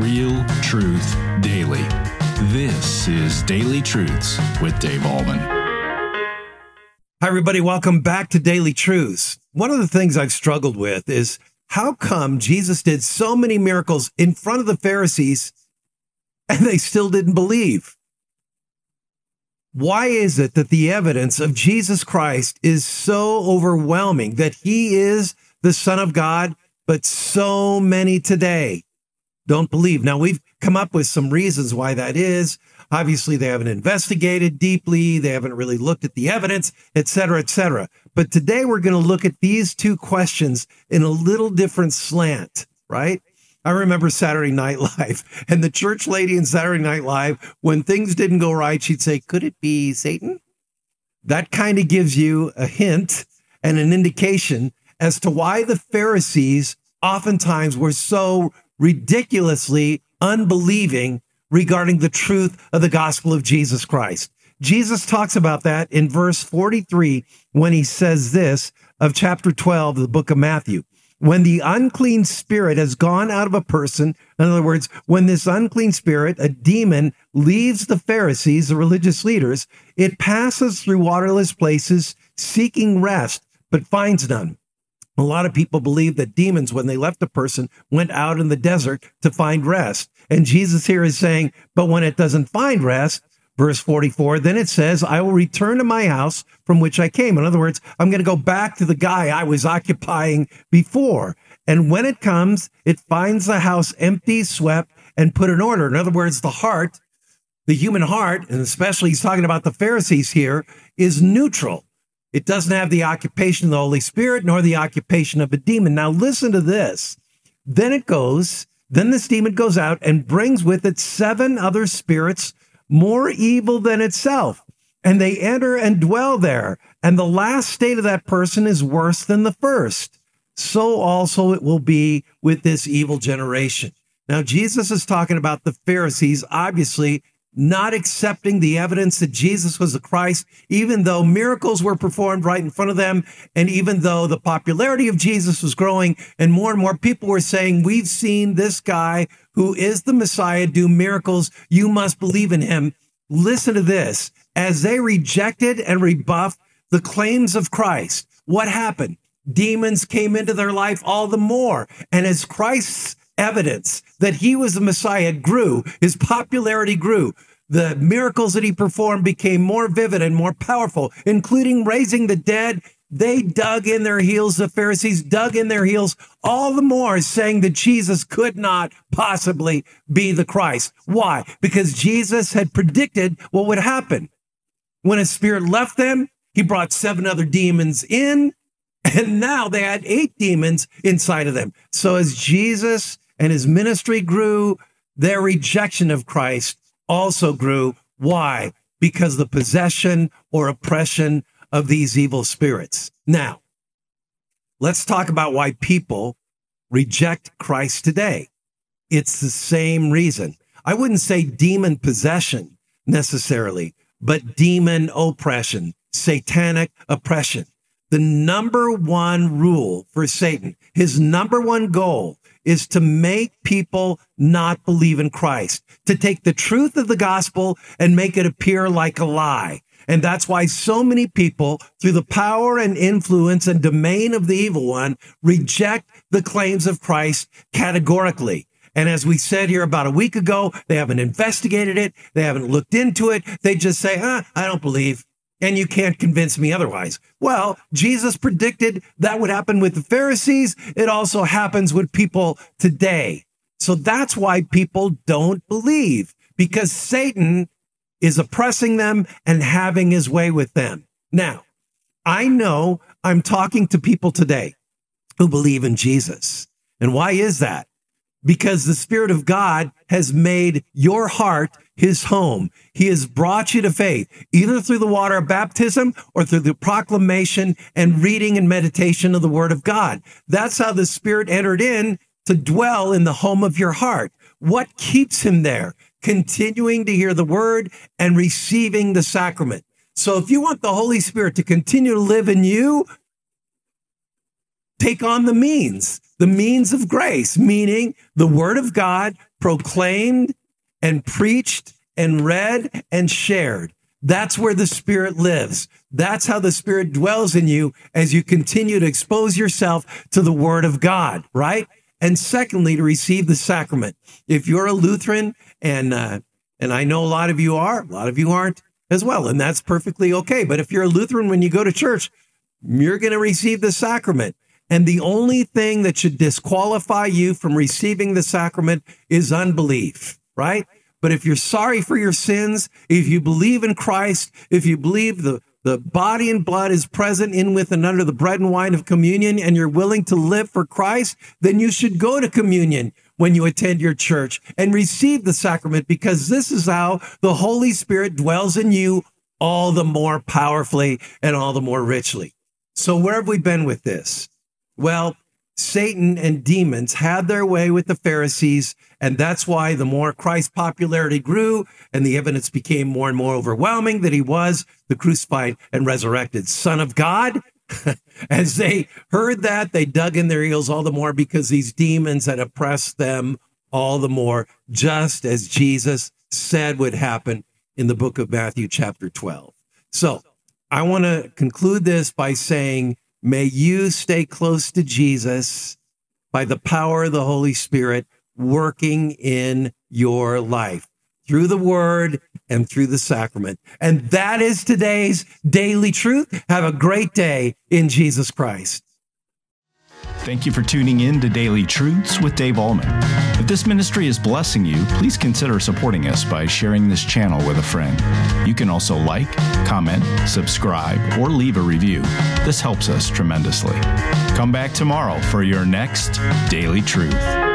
Real truth daily. This is Daily Truths with Dave Ahlman. Hi, everybody. Welcome back to Daily Truths. One of the things I've struggled with is how come Jesus did so many miracles in front of the Pharisees and they still didn't believe? Why is it that the evidence of Jesus Christ is so overwhelming that he is the Son of God, but so many today don't believe? Now, we've come up with some reasons why that is. Obviously, they haven't investigated deeply. They haven't really looked at the evidence, et cetera, et cetera. But today we're going to look at these two questions in a little different slant, right? I remember Saturday Night Live and the church lady in Saturday Night Live, when things didn't go right, she'd say, Could it be Satan? That kind of gives you a hint and an indication as to why the Pharisees oftentimes were so ridiculously unbelieving regarding the truth of the gospel of Jesus Christ. Jesus talks about that in verse 43 when he says this of chapter 12 of the book of Matthew when the unclean spirit has gone out of a person, in other words, when this unclean spirit, a demon, leaves the Pharisees, the religious leaders, it passes through waterless places seeking rest, but finds none. A lot of people believe that demons, when they left a person, went out in the desert to find rest. And Jesus here is saying, but when it doesn't find rest, verse 44, then it says, I will return to my house from which I came. In other words, I'm going to go back to the guy I was occupying before. And when it comes, it finds the house empty, swept, and put in order. In other words, the heart, the human heart, and especially he's talking about the Pharisees here, is neutral. It doesn't have the occupation of the Holy Spirit nor the occupation of a demon. Now, listen to this. Then it goes, then this demon goes out and brings with it seven other spirits more evil than itself. And they enter and dwell there. And the last state of that person is worse than the first. So also it will be with this evil generation. Now, Jesus is talking about the Pharisees, obviously not accepting the evidence that Jesus was the Christ, even though miracles were performed right in front of them. And even though the popularity of Jesus was growing and more and more people were saying, we've seen this guy who is the Messiah do miracles. You must believe in him. Listen to this. As they rejected and rebuffed the claims of Christ, what happened? Demons came into their life all the more. And as Christ's evidence that he was the Messiah grew, his popularity grew. The miracles that he performed became more vivid and more powerful, including raising the dead. They dug in their heels, the Pharisees dug in their heels all the more, saying that Jesus could not possibly be the Christ. Why? Because Jesus had predicted what would happen. When a spirit left them, he brought seven other demons in, and now they had eight demons inside of them. So as Jesus and his ministry grew, their rejection of Christ also grew. Why? Because the possession or oppression of these evil spirits. Now, let's talk about why people reject Christ today. It's the same reason. I wouldn't say demon possession necessarily, but demon oppression, satanic oppression. The number one rule for Satan, his number one goal is to make people not believe in Christ, to take the truth of the gospel and make it appear like a lie. And that's why so many people, through the power and influence and domain of the evil one, reject the claims of Christ categorically. And as we said here about a week ago, they haven't investigated it. They haven't looked into it. They just say, huh, I don't believe and you can't convince me otherwise. Well, Jesus predicted that would happen with the Pharisees. It also happens with people today. So that's why people don't believe because Satan is oppressing them and having his way with them. Now, I know I'm talking to people today who believe in Jesus. And why is that? Because the Spirit of God has made your heart his home. He has brought you to faith, either through the water of baptism or through the proclamation and reading and meditation of the word of God. That's how the Spirit entered in to dwell in the home of your heart. What keeps him there? Continuing to hear the word and receiving the sacrament. So if you want the Holy Spirit to continue to live in you, take on the means, the means of grace, meaning the word of God proclaimed and preached and read and shared. That's where the Spirit lives. That's how the Spirit dwells in you as you continue to expose yourself to the Word of God, right? And secondly, to receive the sacrament. If you're a Lutheran, and uh, and I know a lot of you are, a lot of you aren't as well, and that's perfectly okay. But if you're a Lutheran, when you go to church, you're going to receive the sacrament. And the only thing that should disqualify you from receiving the sacrament is unbelief, right? But if you're sorry for your sins, if you believe in Christ, if you believe the, the body and blood is present in with and under the bread and wine of communion, and you're willing to live for Christ, then you should go to communion when you attend your church and receive the sacrament because this is how the Holy Spirit dwells in you all the more powerfully and all the more richly. So, where have we been with this? Well, Satan and demons had their way with the Pharisees. And that's why the more Christ's popularity grew and the evidence became more and more overwhelming that he was the crucified and resurrected Son of God. As they heard that, they dug in their heels all the more because these demons had oppressed them all the more, just as Jesus said would happen in the book of Matthew, chapter 12. So I want to conclude this by saying May you stay close to Jesus by the power of the Holy Spirit working in your life through the word and through the sacrament. And that is today's daily truth. Have a great day in Jesus Christ. Thank you for tuning in to Daily Truths with Dave Ahlman. If this ministry is blessing you, please consider supporting us by sharing this channel with a friend. You can also like, comment, subscribe, or leave a review. This helps us tremendously. Come back tomorrow for your next Daily Truth.